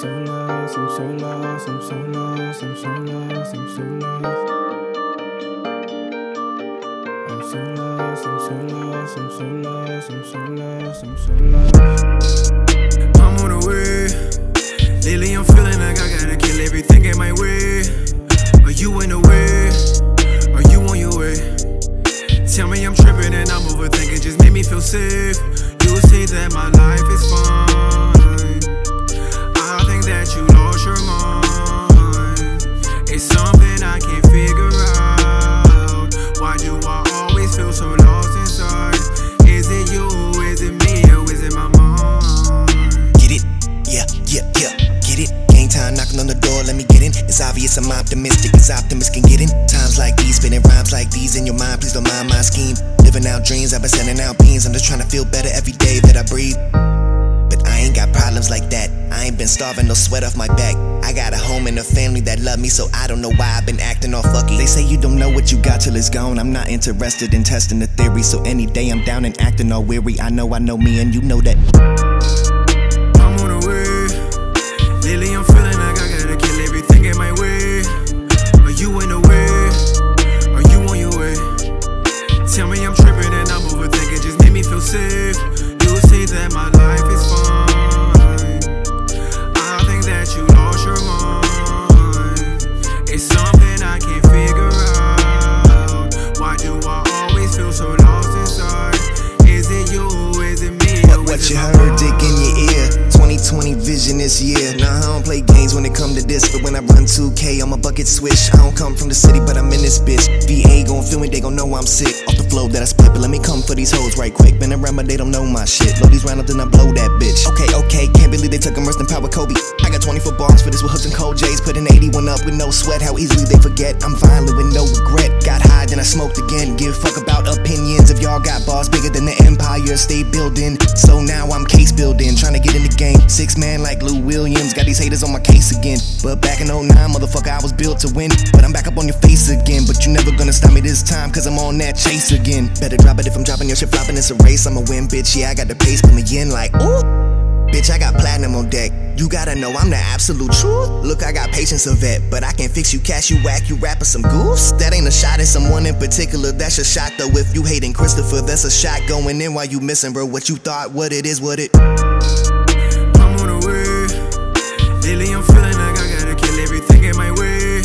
so lost, I'm so lost, I'm so lost, I'm so lost, I'm so lost. I'm so lost, I'm so lost, I'm so lost, I'm so lost, I'm so lost. I'm on the way. Lately, I'm feeling like I gotta kill everything in my way. Are you in the way? Are you on your way? Tell me I'm tripping and I'm overthinking. Just make me feel safe. You say that my life is fine. On the door, let me get in. It's obvious I'm optimistic, as optimists can get in. Times like these, spinning rhymes like these in your mind, please don't mind my scheme. Living out dreams, I've been sending out beans. I'm just trying to feel better every day that I breathe. But I ain't got problems like that. I ain't been starving, no sweat off my back. I got a home and a family that love me, so I don't know why I've been acting all fucky. They say you don't know what you got till it's gone. I'm not interested in testing the theory, so any day I'm down and acting all weary. I know I know me, and you know that. Me I'm tripping and I'm overthinking. Just make me feel safe. You say that my life is fine. I think that you lost your mind. It's something I can't figure out. Why do I always feel so lost inside? Is it you? Is it me? What is you heard, dick in your ear. 2020 vision this year. Nah, I don't play games when it come to this, but when I run 2K, I'm a bucket switch. I don't come from the city, but I'm in this bitch. VA gon' feel me, they gon' know I'm sick. That I spit, but let me come for these hoes right quick. Been around, but they don't know my shit. Load these round up, then I blow that bitch. Okay, okay, can't believe they took him worse than Power Kobe. I got 24 bars for this with hooks and cold J's. Put an 81 up with no sweat. How easily they forget. I'm violent with no regret. Got high, then I smoked again. Give fuck about opinions. If y'all got bars bigger than the stay building. So now I'm case building, trying to get in the game. Six man like Lou Williams. Got these haters on my case again. But back in 09, motherfucker, I was built to win. But I'm back up on your face again. But you never gonna stop me this time, cause I'm on that chase again. Better drop it if I'm dropping your shit flopping. It's a race. I'ma win, bitch. Yeah, I got the pace. Me in like, ooh. Bitch, I got platinum on deck. You gotta know I'm the absolute truth. Look, I got patience of vet, but I can fix you cash, you whack, you rapping some goofs. That ain't a shot at someone in particular, that's a shot though. If you hating Christopher, that's a shot going in while you missing, bro. What you thought, what it is, what it. I'm on the way. Lately, I'm feeling like I gotta kill everything in my way.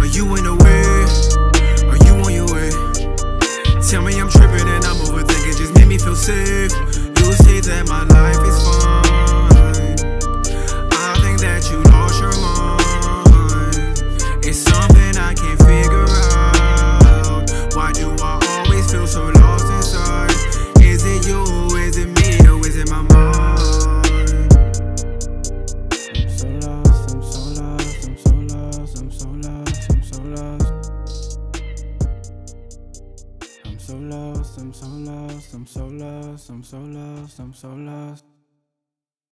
Are you in the way? Are you on your way? Tell me I'm tripping and I'm overthinking. Just make me feel safe. You say that my life is Think that you lost your mind. It's something I can't figure out. Why do I always feel so lost inside? Is it you? Is it me? Or is it my mind? I'm so lost, I'm so lost, I'm so lost, I'm so lost, I'm so lost. I'm so lost, I'm so lost, I'm so lost, I'm so lost, I'm so lost.